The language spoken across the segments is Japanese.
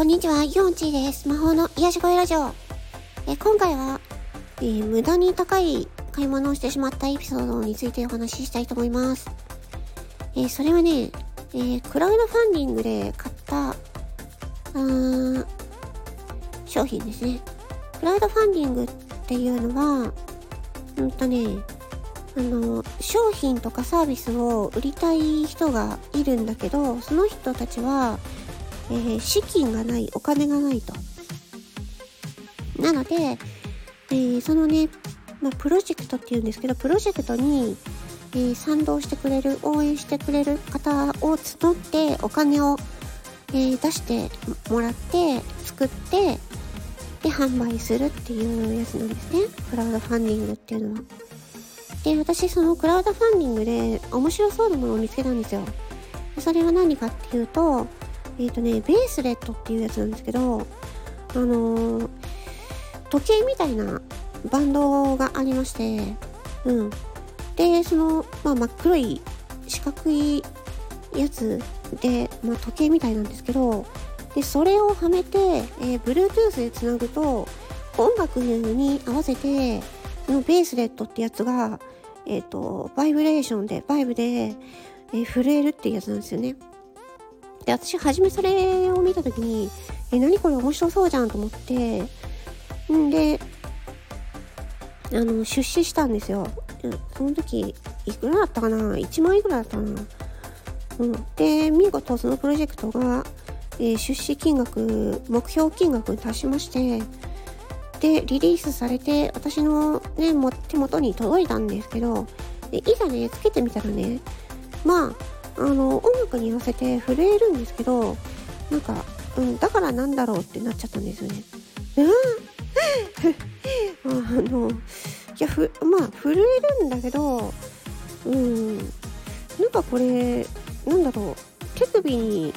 こんにちは、ヨンチーです。魔法の癒し声ラジオ。え今回は、えー、無駄に高い買い物をしてしまったエピソードについてお話ししたいと思います。えー、それはね、えー、クラウドファンディングで買った、ー商品ですね。クラウドファンディングっていうのは、うんとね、あの、商品とかサービスを売りたい人がいるんだけど、その人たちは、えー、資金がない、お金がないと。なので、えー、そのね、まあ、プロジェクトっていうんですけど、プロジェクトに、えー、賛同してくれる、応援してくれる方を募ってお金を、え出してもらって、作って、で、販売するっていうやつなんですね。クラウドファンディングっていうのは。で、私そのクラウドファンディングで面白そうなものを見つけたんですよ。それは何かっていうと、えっ、ー、とね、ベースレットっていうやつなんですけど、あのー、時計みたいなバンドがありまして、うん。で、その、まあ、真っ黒い四角いやつで、まあ、時計みたいなんですけど、で、それをはめて、えー、Bluetooth でつなぐと、音楽に合わせて、そのベースレットってやつが、えっ、ー、と、バイブレーションで、バイブで、えー、震えるっていうやつなんですよね。で、私、初めそれを見たときに、え、何これ面白そうじゃんと思って、んで、あの、出資したんですよ。その時、いくらだったかな ?1 万いくらだったかな？うん。で、見事そのプロジェクトが、えー、出資金額、目標金額に達しまして、で、リリースされて、私のね、も手元に届いたんですけど、でいざね、つけてみたらね、まあ、あの、音楽に合わせて震えるんですけど、なんか、うん、だからなんだろうってなっちゃったんですよね。うんあの、いや、ふ、まあ、震えるんだけど、うん、なんかこれ、なんだろう、手首に、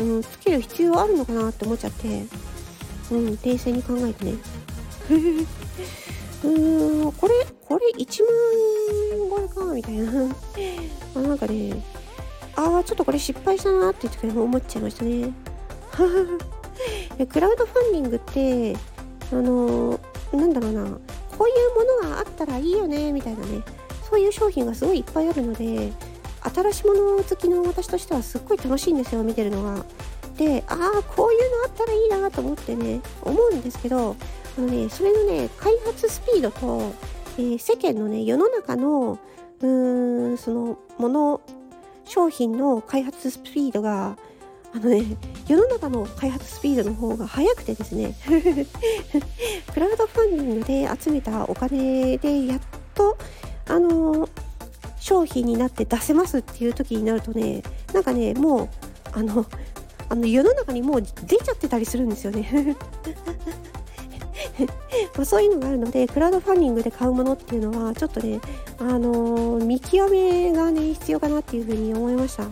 うん、つける必要あるのかなって思っちゃって、うん、冷静に考えてね。うーん、これ、これ1万超えか、みたいな。あなんかね、ああ、ちょっとこれ失敗したなって言って思っちゃいましたね。クラウドファンディングって、あのー、なんだろうな、こういうものがあったらいいよね、みたいなね、そういう商品がすごいいっぱいあるので、新しいもの好きの私としてはすっごい楽しいんですよ、見てるのが。で、ああ、こういうのあったらいいなと思ってね、思うんですけど、あのね、それのね、開発スピードと、えー、世間のね、世の中の、うーん、その、もの、商品の開発スピードが、あのね、世の中の開発スピードの方が速くてですね、クラウドファンディングで集めたお金でやっと、あの、商品になって出せますっていう時になるとね、なんかね、もう、あの、あの世の中にもう出ちゃってたりするんですよね。まそういうのがあるのでクラウドファンディングで買うものっていうのはちょっとね、あのー、見極めがね必要かなっていうふうに思いました。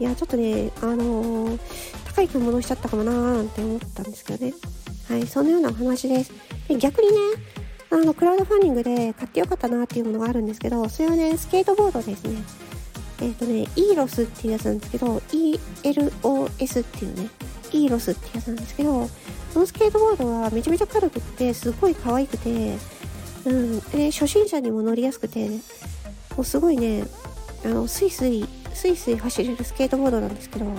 いやちょっとね、あのー、高い買い物しちゃったかもなーなんて思ったんですけどね。はいそのようなお話です。で逆にねあのクラウドファンディングで買ってよかったなっていうものがあるんですけどそれはねスケートボードですね。えっ、ー、とね EROS っていうやつなんですけど ELOS っていうね EROS ってやつなんですけどこのスケートボードはめちゃめちゃ軽くってすごい可愛くて、うん、で初心者にも乗りやすくてねもうすごいねあのスイスイスイスイ走れるスケートボードなんですけども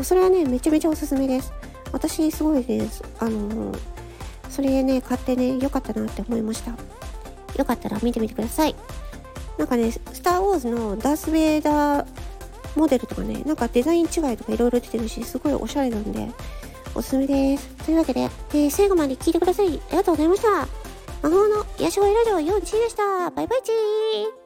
うそれはねめちゃめちゃおすすめです。私すごいねあのそれね買ってね良かったなって思いました。よかったら見てみてください。なんかねスター・ウォーズのダース・ベイダーモデルとかねなんかデザイン違いとかいろいろ出てるしすごいおしゃれなんでおすすめです。というわけで、えー、最後まで聞いてくださいありがとうございました。魔法の癒し声ラジオ4チでした。バイバイチー